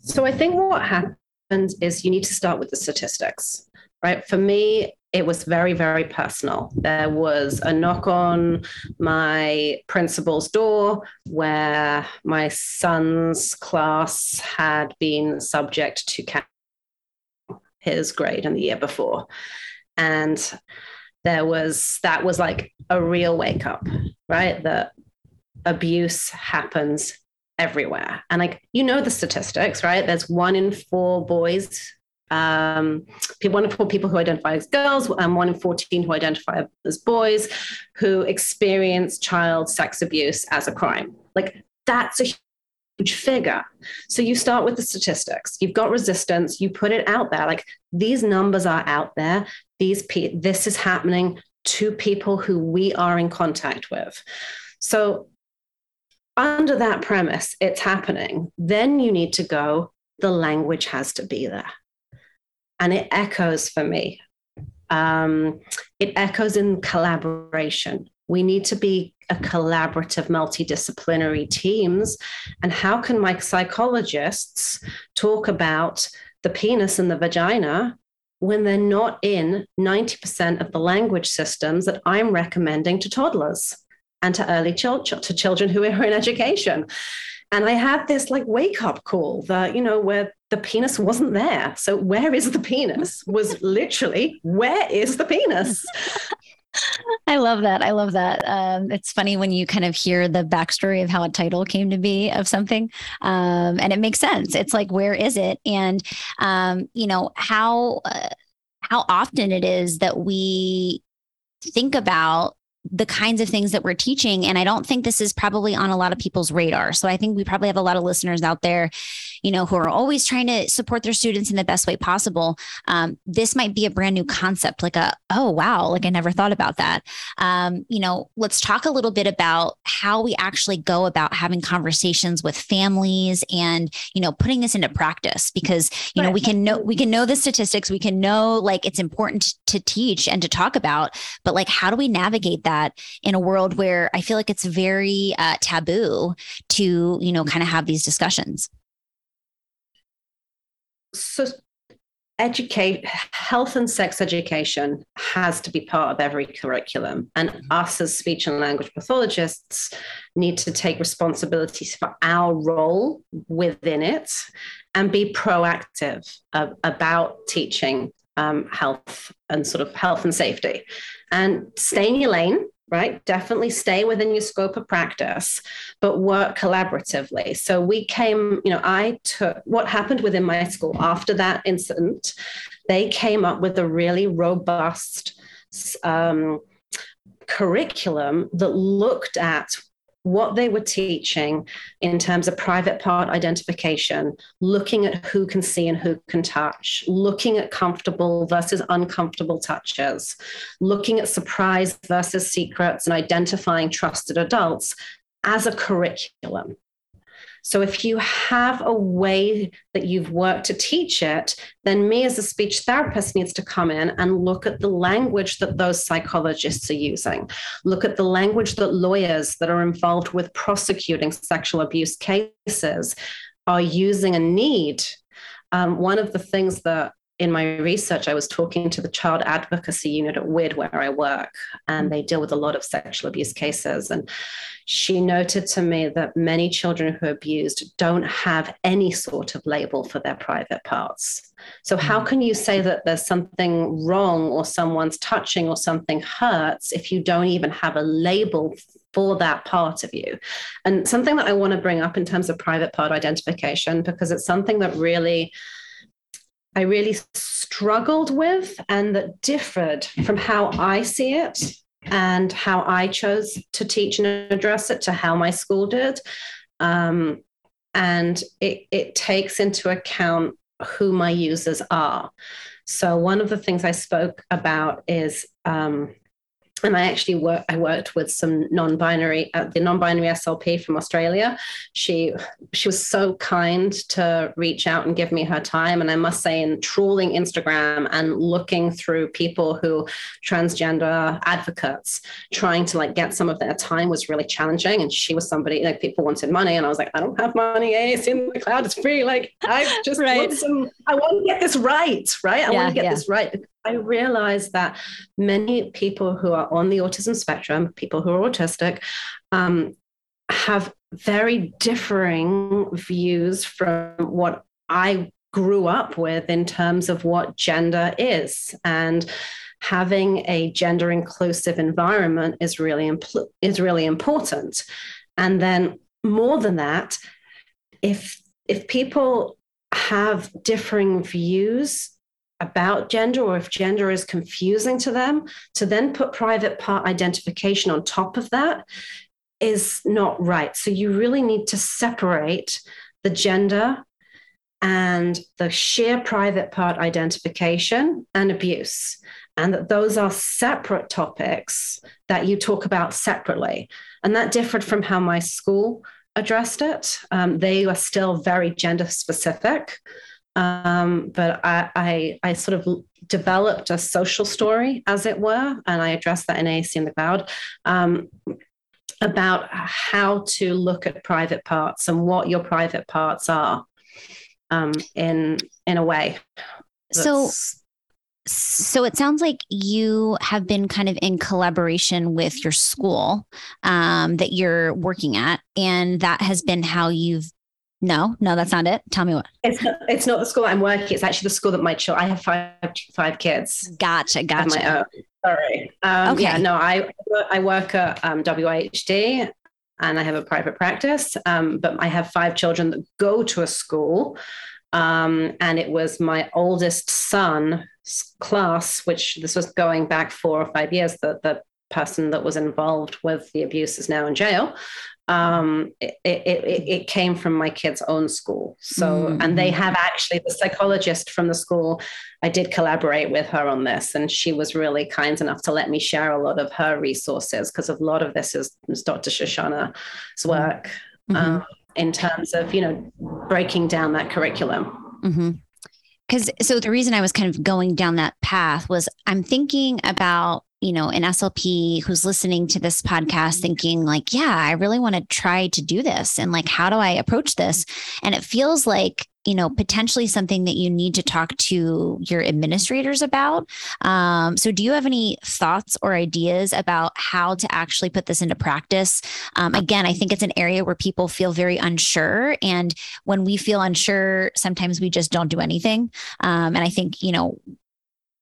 So i think what happened is you need to start with the statistics, right? For me, it was very, very personal. There was a knock on my principal's door where my son's class had been subject to his grade in the year before. And there was, that was like a real wake up, right? That abuse happens everywhere. And like, you know, the statistics, right? There's one in four boys, um, one in four people who identify as girls, and one in 14 who identify as boys who experience child sex abuse as a crime. Like, that's a huge figure. So you start with the statistics. You've got resistance. You put it out there. Like these numbers are out there. These pe- this is happening to people who we are in contact with. So under that premise, it's happening. Then you need to go, the language has to be there. And it echoes for me. Um, it echoes in collaboration. We need to be a collaborative, multidisciplinary teams. And how can my psychologists talk about the penis and the vagina when they're not in 90% of the language systems that I'm recommending to toddlers? And to early children, to children who are in education. And I had this like wake up call that, you know, where the penis wasn't there. So where is the penis was literally, where is the penis? I love that. I love that. Um, it's funny when you kind of hear the backstory of how a title came to be of something, um, and it makes sense. It's like, where is it? And um, you know how uh, how often it is that we think about the kinds of things that we're teaching. And I don't think this is probably on a lot of people's radar. So I think we probably have a lot of listeners out there, you know, who are always trying to support their students in the best way possible. Um, this might be a brand new concept, like a, oh, wow, like I never thought about that. Um, you know, let's talk a little bit about how we actually go about having conversations with families and, you know, putting this into practice because, you know, we can know, we can know the statistics, we can know like it's important to teach and to talk about, but like, how do we navigate that? in a world where I feel like it's very uh, taboo to, you know, kind of have these discussions. So educate health and sex education has to be part of every curriculum. And us as speech and language pathologists need to take responsibilities for our role within it and be proactive uh, about teaching um, health and sort of health and safety. And stay in your lane right? Definitely stay within your scope of practice, but work collaboratively. So we came, you know, I took what happened within my school after that incident. They came up with a really robust um, curriculum that looked at what they were teaching in terms of private part identification, looking at who can see and who can touch, looking at comfortable versus uncomfortable touches, looking at surprise versus secrets, and identifying trusted adults as a curriculum. So if you have a way that you've worked to teach it, then me as a speech therapist needs to come in and look at the language that those psychologists are using. Look at the language that lawyers that are involved with prosecuting sexual abuse cases are using and need. Um, one of the things that in my research, I was talking to the child advocacy unit at WIHD where I work, and they deal with a lot of sexual abuse cases. And she noted to me that many children who are abused don't have any sort of label for their private parts. So, how mm. can you say that there's something wrong or someone's touching or something hurts if you don't even have a label for that part of you? And something that I want to bring up in terms of private part identification, because it's something that really I really struggled with and that differed from how I see it and how I chose to teach and address it to how my school did. Um, and it, it takes into account who my users are. So, one of the things I spoke about is um, and I actually work, I worked with some non-binary, uh, the non-binary SLP from Australia. She she was so kind to reach out and give me her time. And I must say, in trawling Instagram and looking through people who transgender advocates, trying to like get some of their time was really challenging. And she was somebody like people wanted money, and I was like, I don't have money. It's in the cloud. It's free. Like I just right. want some. I want to get this right. Right. I yeah, want to get yeah. this right I realized that many people who are on the autism spectrum, people who are autistic, um, have very differing views from what I grew up with in terms of what gender is. And having a gender inclusive environment is really, impl- is really important. And then more than that, if if people have differing views about gender or if gender is confusing to them, to then put private part identification on top of that is not right. So you really need to separate the gender and the sheer private part identification and abuse. And that those are separate topics that you talk about separately. And that differed from how my school addressed it. Um, they are still very gender specific. Um, but I, I, I sort of developed a social story, as it were, and I addressed that in AAC in the Cloud. Um, about how to look at private parts and what your private parts are um, in in a way. So so it sounds like you have been kind of in collaboration with your school um, that you're working at and that has been how you've no, no, that's not it. Tell me what. It's not, it's not the school I'm working. It's actually the school that my children. I have five five kids. Gotcha, gotcha. My own. Sorry. Um, okay. Yeah, no, I I work at um, WIHD and I have a private practice, um, but I have five children that go to a school. Um, and it was my oldest son's class, which this was going back four or five years. That the person that was involved with the abuse is now in jail um, it, it, it, came from my kid's own school. So, mm-hmm. and they have actually, the psychologist from the school, I did collaborate with her on this, and she was really kind enough to let me share a lot of her resources because a lot of this is, is Dr. Shoshana's work mm-hmm. um, in terms of, you know, breaking down that curriculum. Mm-hmm because so the reason I was kind of going down that path was I'm thinking about you know, an SLP who's listening to this podcast thinking, like, yeah, I really want to try to do this. And like, how do I approach this? And it feels like you know potentially something that you need to talk to your administrators about um, so do you have any thoughts or ideas about how to actually put this into practice um, again i think it's an area where people feel very unsure and when we feel unsure sometimes we just don't do anything um, and i think you know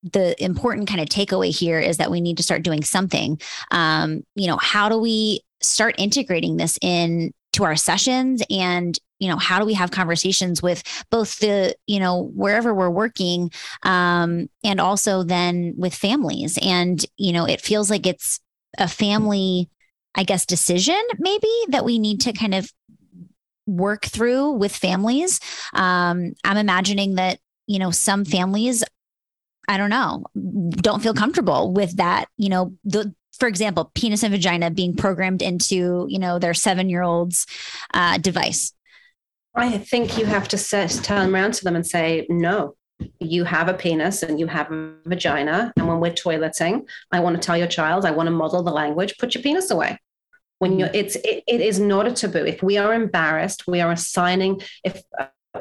the important kind of takeaway here is that we need to start doing something. Um, you know how do we start integrating this in to our sessions? And you know how do we have conversations with both the you know wherever we're working um, and also then with families? And you know it feels like it's a family i guess decision maybe that we need to kind of work through with families. Um, i'm imagining that you know some families i don't know don't feel comfortable with that you know the for example, penis and vagina being programmed into, you know, their seven year old's uh, device? I think you have to turn around to them and say, no, you have a penis and you have a vagina. And when we're toileting, I want to tell your child, I want to model the language, put your penis away. When you're, it's, it, it is not a taboo. If we are embarrassed, we are assigning, if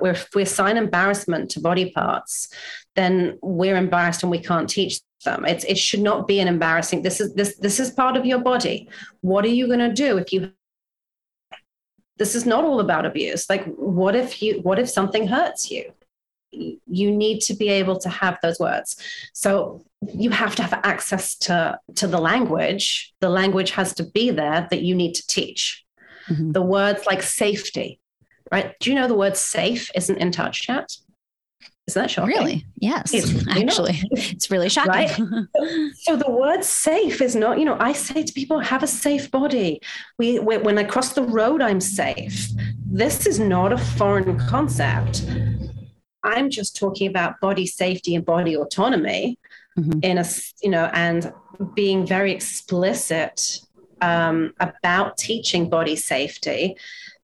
if we assign embarrassment to body parts, then we're embarrassed and we can't teach them. It's, it should not be an embarrassing. This is this this is part of your body. What are you going to do if you? This is not all about abuse. Like, what if you? What if something hurts you? You need to be able to have those words. So you have to have access to to the language. The language has to be there that you need to teach. Mm-hmm. The words like safety, right? Do you know the word safe isn't in TouchChat? Isn't that shocking? Really? Yes. It's, actually, know, it's really shocking. Right? so the word safe is not, you know, I say to people, have a safe body. We, when I cross the road, I'm safe. This is not a foreign concept. I'm just talking about body safety and body autonomy mm-hmm. in a, you know, and being very explicit um, about teaching body safety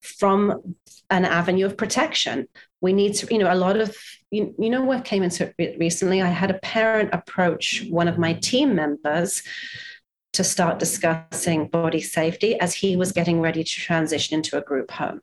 from an avenue of protection. We need to, you know, a lot of you, you know what came into it recently? I had a parent approach one of my team members to start discussing body safety as he was getting ready to transition into a group home.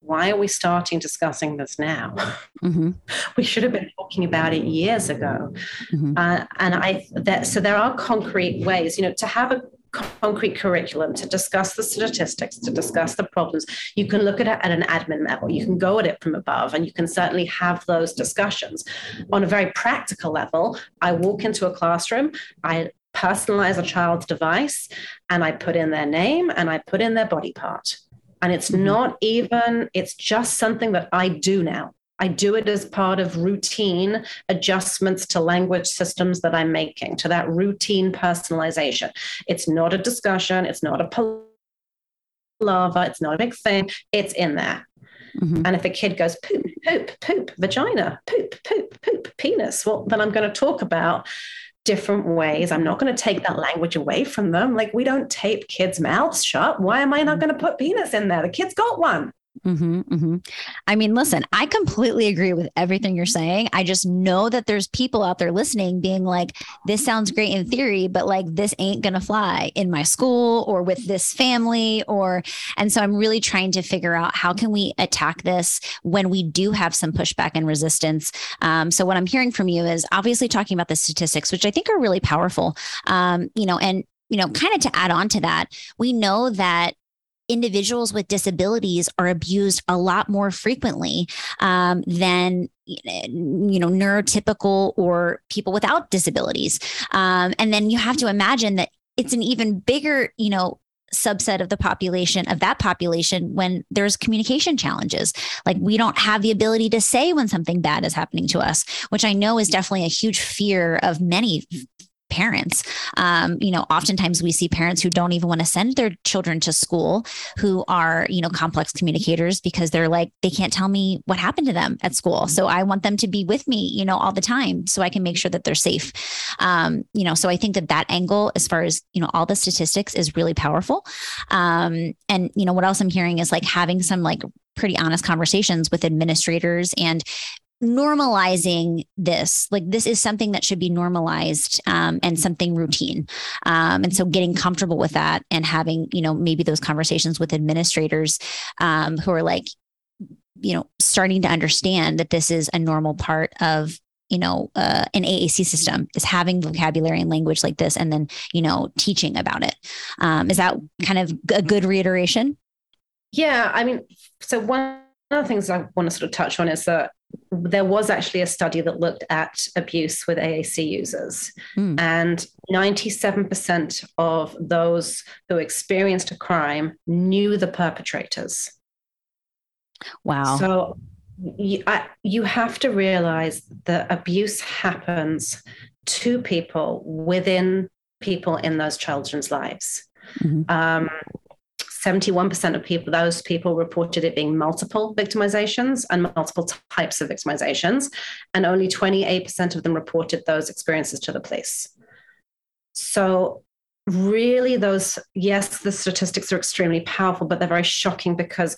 Why are we starting discussing this now? Mm-hmm. we should have been talking about it years ago. Mm-hmm. Uh, and I that so there are concrete ways, you know, to have a concrete curriculum to discuss the statistics, to discuss the problems. You can look at it at an admin level. You can go at it from above, and you can certainly have those discussions. On a very practical level, I walk into a classroom, I personalize a child's device, and I put in their name and I put in their body part. And it's mm-hmm. not even, it's just something that I do now. I do it as part of routine adjustments to language systems that I'm making, to that routine personalization. It's not a discussion, it's not a palaver, it's not a big thing, it's in there. Mm-hmm. And if a kid goes poop, poop, poop, vagina, poop, poop, poop, penis, well, then I'm going to talk about different ways. I'm not going to take that language away from them. Like we don't tape kids' mouths shut. Why am I not going to put penis in there? The kid's got one. Mm-hmm, mm-hmm. I mean, listen, I completely agree with everything you're saying. I just know that there's people out there listening being like, this sounds great in theory, but like this ain't going to fly in my school or with this family or, and so I'm really trying to figure out how can we attack this when we do have some pushback and resistance. Um, so what I'm hearing from you is obviously talking about the statistics, which I think are really powerful. Um, you know, and you know, kind of to add on to that, we know that individuals with disabilities are abused a lot more frequently um, than you know neurotypical or people without disabilities. Um, and then you have to imagine that it's an even bigger you know subset of the population of that population when there's communication challenges. Like we don't have the ability to say when something bad is happening to us which i know is definitely a huge fear of many parents. Um, you know, oftentimes we see parents who don't even want to send their children to school who are, you know, complex communicators because they're like, they can't tell me what happened to them at school. So I want them to be with me, you know, all the time so I can make sure that they're safe. Um, you know, so I think that that angle, as far as, you know, all the statistics is really powerful. Um, and, you know, what else I'm hearing is like having some like pretty honest conversations with administrators and normalizing this like this is something that should be normalized um, and something routine um, and so getting comfortable with that and having you know maybe those conversations with administrators um, who are like you know, starting to understand that this is a normal part of you know uh, an AAC system is having vocabulary and language like this, and then you know teaching about it. Um, is that kind of a good reiteration? Yeah, I mean, so one of the things I want to sort of touch on is that there was actually a study that looked at abuse with AAC users, mm. and 97% of those who experienced a crime knew the perpetrators. Wow. So you, I, you have to realize that abuse happens to people within people in those children's lives. Mm-hmm. Um, 71% of people, those people reported it being multiple victimizations and multiple types of victimizations. And only 28% of them reported those experiences to the police. So, really, those, yes, the statistics are extremely powerful, but they're very shocking because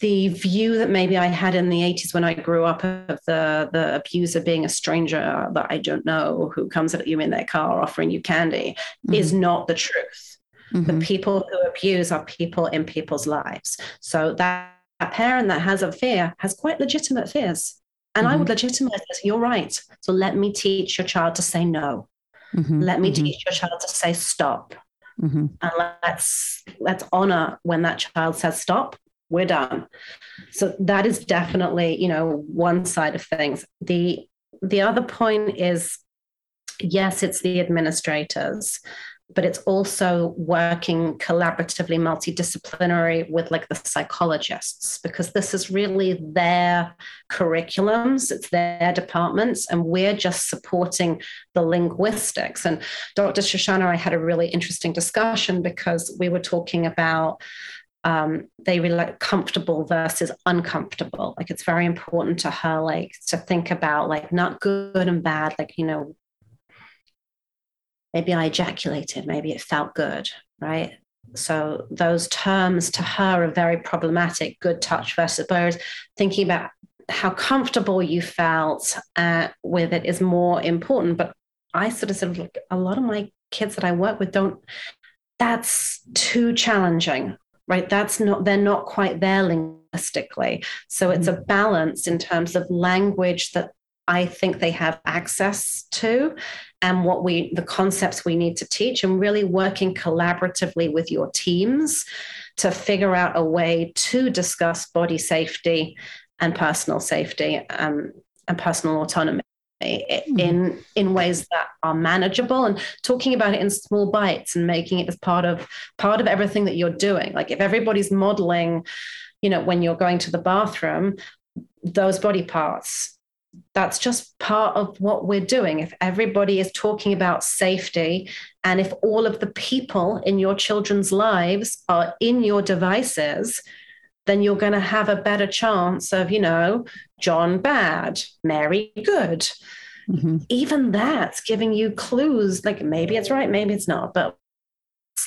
the view that maybe I had in the 80s when I grew up of the, the abuser being a stranger that I don't know who comes at you in their car offering you candy mm-hmm. is not the truth. Mm-hmm. The people who abuse are people in people's lives. So that, that parent that has a fear has quite legitimate fears. And mm-hmm. I would legitimize this. You're right. So let me teach your child to say no. Mm-hmm. Let me mm-hmm. teach your child to say stop. Mm-hmm. And let's let's honor when that child says stop we're done. So that is definitely, you know, one side of things. The the other point is yes, it's the administrators, but it's also working collaboratively, multidisciplinary with like the psychologists, because this is really their curriculums, it's their departments, and we're just supporting the linguistics. And Dr. Shoshana, and I had a really interesting discussion because we were talking about um, they really like comfortable versus uncomfortable. Like it's very important to her, like to think about like not good and bad, like, you know, maybe I ejaculated, maybe it felt good, right? So those terms to her are very problematic, good touch versus whereas thinking about how comfortable you felt uh, with it is more important. But I sort of sort of like a lot of my kids that I work with don't that's too challenging right? That's not, they're not quite there linguistically. So it's a mm. balance in terms of language that I think they have access to and what we, the concepts we need to teach, and really working collaboratively with your teams to figure out a way to discuss body safety and personal safety um, and personal autonomy Hmm. in in ways that are manageable and talking about it in small bites and making it as part of part of everything that you're doing like if everybody's modeling you know when you're going to the bathroom those body parts that's just part of what we're doing if everybody is talking about safety and if all of the people in your children's lives are in your devices then you're going to have a better chance of, you know, John bad, Mary good. Mm-hmm. Even that's giving you clues like maybe it's right, maybe it's not, but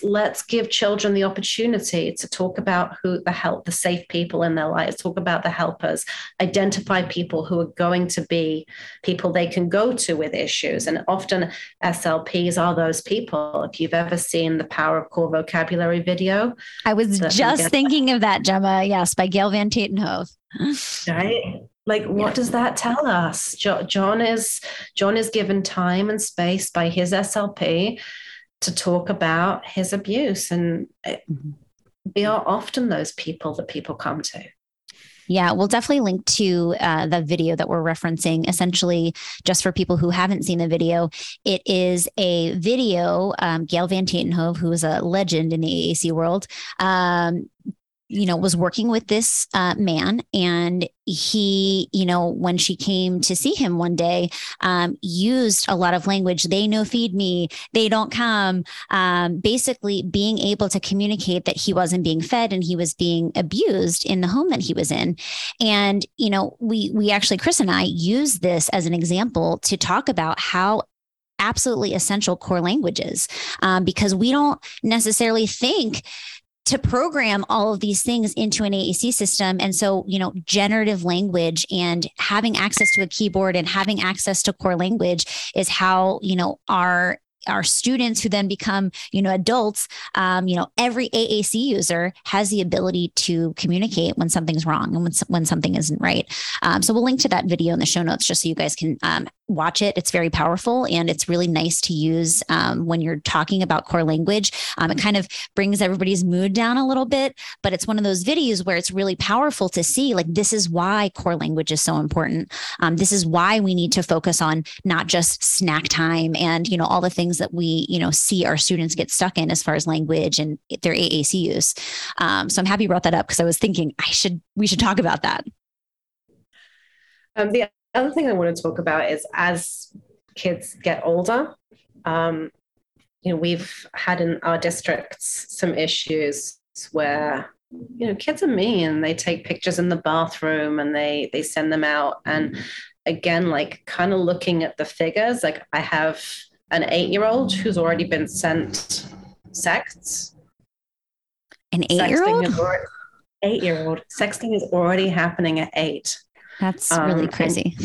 let's give children the opportunity to talk about who the help the safe people in their lives talk about the helpers identify people who are going to be people they can go to with issues. And often slps are those people. If you've ever seen the power of core vocabulary video i was just thinking of that gemma. Yes by gail van tatenhove right? Like what does that tell us? John is john is given time and space by his slp to talk about his abuse. And mm-hmm. we are often those people that people come to. Yeah, we'll definitely link to uh, the video that we're referencing. Essentially, just for people who haven't seen the video, it is a video. Um, Gail Van Tatenhove, who is a legend in the AAC world, um, you know, was working with this uh, man, and he, you know, when she came to see him one day, um, used a lot of language. They no feed me. They don't come. Um, basically, being able to communicate that he wasn't being fed and he was being abused in the home that he was in. And you know, we we actually Chris and I use this as an example to talk about how absolutely essential core languages um, because we don't necessarily think to program all of these things into an AAC system. And so, you know, generative language and having access to a keyboard and having access to core language is how, you know, our our students who then become, you know, adults, um, you know, every AAC user has the ability to communicate when something's wrong and when, when something isn't right. Um, so we'll link to that video in the show notes just so you guys can um, watch it. It's very powerful and it's really nice to use um, when you're talking about core language. Um, it kind of brings everybody's mood down a little bit, but it's one of those videos where it's really powerful to see like, this is why core language is so important. Um, this is why we need to focus on not just snack time and, you know, all the things that we, you know, see our students get stuck in as far as language and their AAC use. Um, so I'm happy you brought that up because I was thinking I should, we should talk about that. Um, the other thing I want to talk about is as kids get older, um, you know, we've had in our districts some issues where you know kids are mean. They take pictures in the bathroom and they they send them out. And again like kind of looking at the figures like i have an eight year old who's already been sent sexts an eight year old eight year old sexting is already happening at eight that's um, really crazy.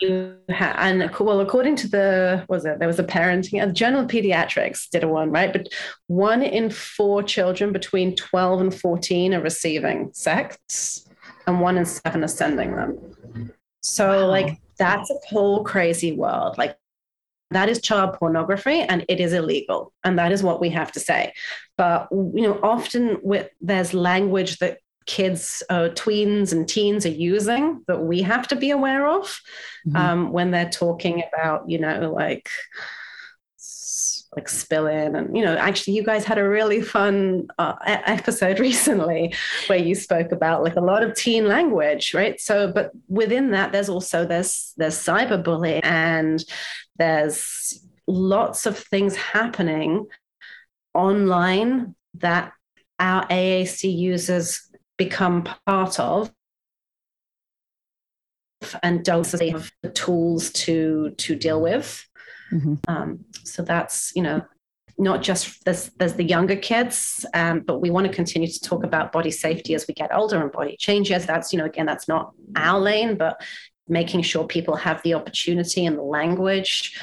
You ha- and well, according to the was it there was a parenting a Journal of Pediatrics did a one right, but one in four children between twelve and fourteen are receiving sex, and one in seven are sending them. So wow. like that's a whole crazy world. Like that is child pornography and it is illegal and that is what we have to say but you know often with there's language that kids, uh, tweens, and teens are using that we have to be aware of mm-hmm. um, when they're talking about, you know, like like spilling and you know actually you guys had a really fun uh, episode recently where you spoke about like a lot of teen language right so but within that there's also there's there's cyberbullying and there's lots of things happening online that our AAC users become part of and don't have the tools to to deal with. Mm-hmm. Um, so that's you know not just there's there's the younger kids, um, but we want to continue to talk about body safety as we get older and body changes. That's you know again that's not our lane, but making sure people have the opportunity and the language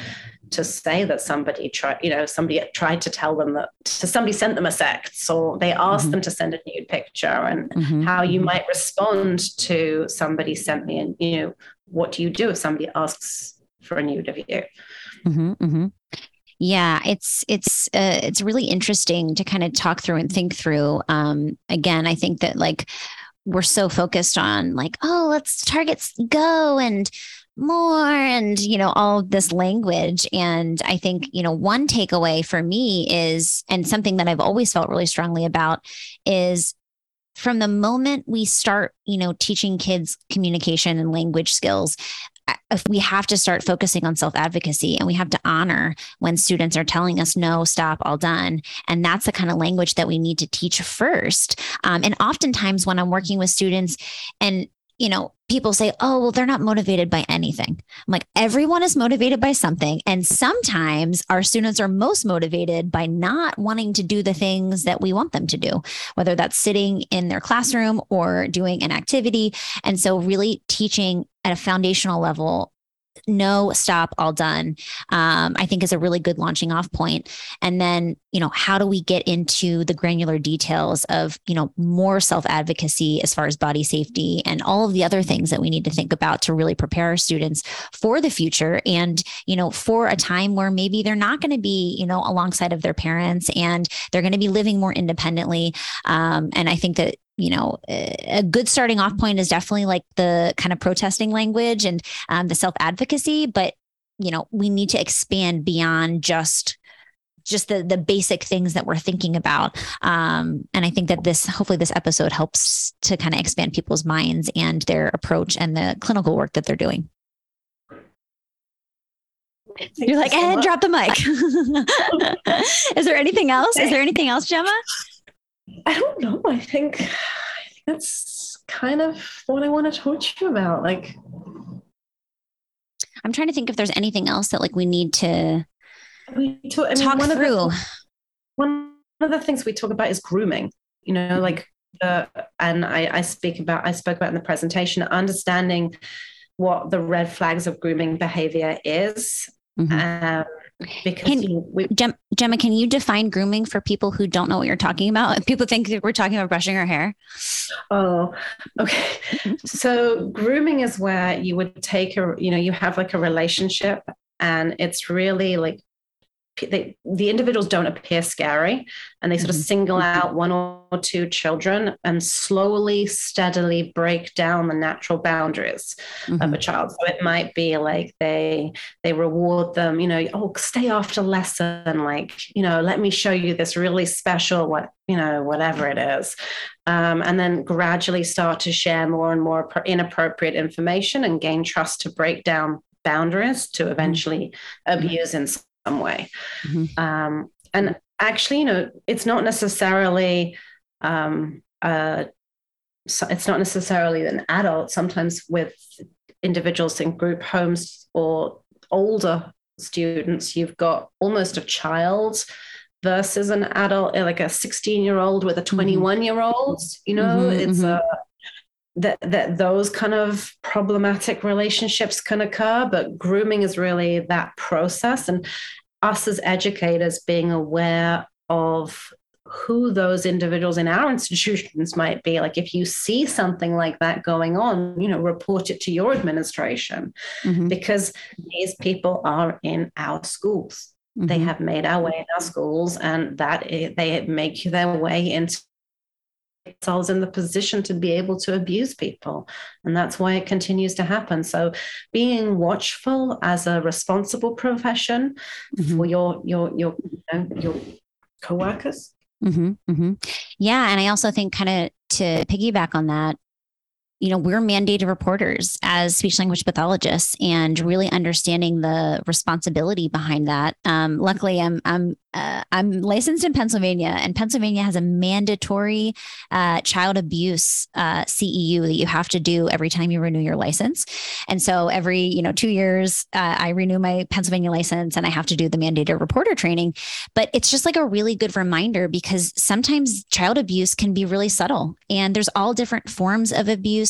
to say that somebody tried, you know, somebody tried to tell them that to somebody sent them a sex or they asked mm-hmm. them to send a nude picture and mm-hmm. how you mm-hmm. might respond to somebody sent me and, you know, what do you do if somebody asks for a nude of you? Mm-hmm, mm-hmm. Yeah, it's it's uh, it's really interesting to kind of talk through and think through. Um, again, I think that like we're so focused on like, oh, let's targets go and more and you know all this language. And i think you know one takeaway for me is and something that i've always felt really strongly about is from the moment we start you know teaching kids communication and language skills we have to start focusing on self advocacy and we have to honor when students are telling us no stop all done and that's the kind of language that we need to teach first um, and oftentimes when i'm working with students and you know, people say, oh, well, they're not motivated by anything. I'm like, everyone is motivated by something. And sometimes our students are most motivated by not wanting to do the things that we want them to do, whether that's sitting in their classroom or doing an activity. And so, really teaching at a foundational level no stop all done um, i think is a really good launching off point. And then you know how do we get into the granular details of you know more self advocacy as far as body safety and all of the other things that we need to think about to really prepare our students for the future and you know for a time where maybe they're not going to be you know alongside of their parents and they're going to be living more independently. Um, and i think that you know, a good starting off point is definitely like the kind of protesting language and um, the self advocacy, but you know, we need to expand beyond just just the the basic things that we're thinking about. Um, and I think that this hopefully this episode helps to kind of expand people's minds and their approach and the clinical work that they're doing. You're like, and eh, drop the mic. Is there anything else? Is there anything else, Gemma? I don't know. I think, I think that's kind of what I want to talk to you about. Like, I'm trying to think if there's anything else that like we need to we talk, I mean, talk one through. Of the, one of the things we talk about is grooming. You know, mm-hmm. like, uh, and I, I speak about, I spoke about in the presentation, understanding what the red flags of grooming behavior is. Mm-hmm. Um, because Can- you, we, Gem- Gemma, can you define grooming for people who don't know what you're talking about? People think that we're talking about brushing our hair. Oh, okay. So grooming is where you would take a, you know, you have like a relationship and it's really like they, the individuals don't appear scary and they sort of Mhm. single out one or two children and slowly, steadily break down the natural boundaries of Mhm. a child. So it might be like they they reward them, you know, oh, stay after lesson, like, you know, let me show you this really special what, you know, whatever it is. Um, and then gradually start to share more and more appro- inappropriate information and gain trust to break down boundaries to eventually abuse in some way. Mhm. Um, and actually, you know, it's not necessarily um, uh, so it's not necessarily an adult. Sometimes with individuals in group homes or older students, you've got almost a child versus an adult, like a 16 year old with a 21 year old. You know, Mhm, it's mhm. a that that those kind of problematic relationships can occur. But grooming is really that process, and us as educators being aware of who those individuals in our institutions might be like if you see something like that going on you know report it to your administration Mhm. because these people are in our schools they Mhm. have made our way in our schools and that they make their way into themselves in the position to be able to abuse people and that's why it continues to happen so being watchful as a responsible profession Mhm. for your your your you know, your co-workers hmm hmm Yeah. And I also think, kind of to piggyback on that, you know, we're mandated reporters as speech language pathologists and really understanding the responsibility behind that. Um, luckily, I'm, I'm, uh, I'm licensed in Pennsylvania, and Pennsylvania has a mandatory uh, child abuse uh, CEU that you have to do every time you renew your license. And so every, you know, two years, uh, I renew my Pennsylvania license and I have to do the mandated reporter training but it's just like a really good reminder because sometimes child abuse can be really subtle and there's all different forms of abuse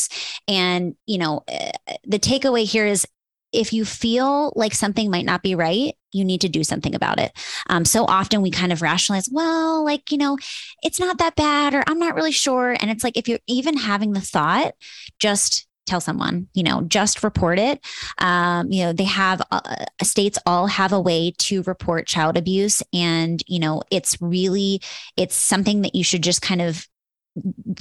and you know eh, the takeaway here is if you feel like something might not be right you need to do something about it. Um, so often we kind of rationalize well like you know it's not that bad or i'm not really sure. And it's like if you're even having the thought just tell someone you know just report it. Um, you know they have uh, states all have a way to report child abuse. And you know it's really it's something that you should just kind of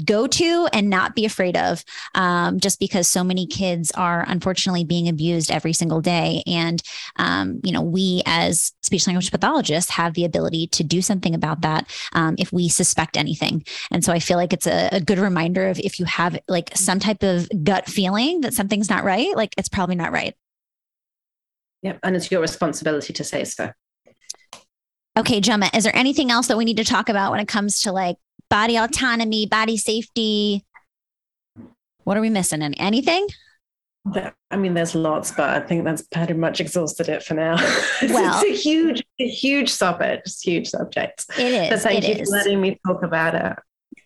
go to and not be afraid of um, just because so many kids are unfortunately being abused every single day and um, you know we as speech language pathologists have the ability to do something about that um, if we suspect anything and so i feel like it's a, a good reminder of if you have like some type of gut feeling that something's not right like it's probably not right Yep. And it's your responsibility to say so. Okay, Gemma, is there anything else that we need to talk about when it comes to like body autonomy, body safety? What are we missing? Any anything? I mean, there's lots, but I think that's pretty much exhausted it for now. it's, Well- it's a huge, a huge subject, it's a huge subject. It is. thank It you is. for letting me talk about it.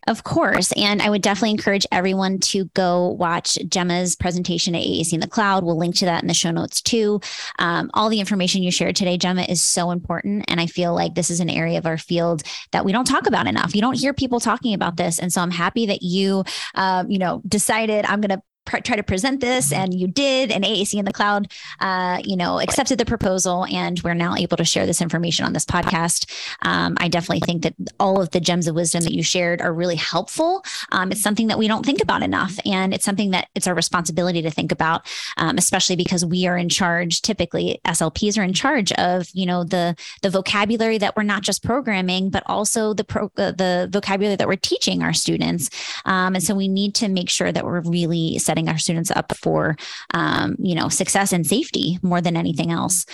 Of course. And I would definitely encourage everyone to go watch Gemma's presentation at AAC in the Cloud. We'll link to that in the show notes too. Um, all the information you shared today, Gemma, is so important. And I feel like this is an area of our field that we don't talk about enough. You don't hear people talking about this. And so I'm happy that you, um, you know, decided I'm going to pr- try to present this and you did and AAC in the cloud uh, you know accepted the proposal and we're now able to share this information on this podcast um, I definitely think that all of the gems of wisdom that you shared are really helpful. Um, it's something that we don't think about enough, and it's something that it's our responsibility to think about, um, especially because we are in charge. Typically, SLPs are in charge of you know the the vocabulary that we're not just programming, but also the pro, uh, the vocabulary that we're teaching our students. Um, and so we need to make sure that we're really setting our students up for um, you know success and safety more than anything else.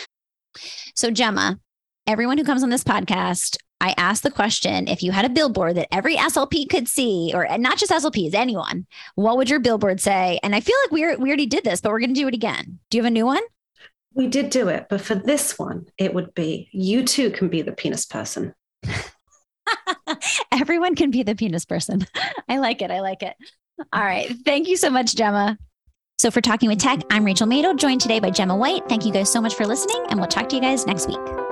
So Gemma, everyone who comes on this podcast, I ask the question if you had a billboard that every SLP could see, or not just SLPs, anyone, what would your billboard say? And I feel like we, we already did this, but we're going to do it again. Do you have a new one? We did do it, but for this one, it would be you too can be the penis person. Everyone can be the penis person. I like it. I like it. All right. Thank you so much, Gemma. So, for Talking with Tech, I'm Rachel Madel, joined today by Gemma White. Thank you guys so much for listening, and we'll talk to you guys next week.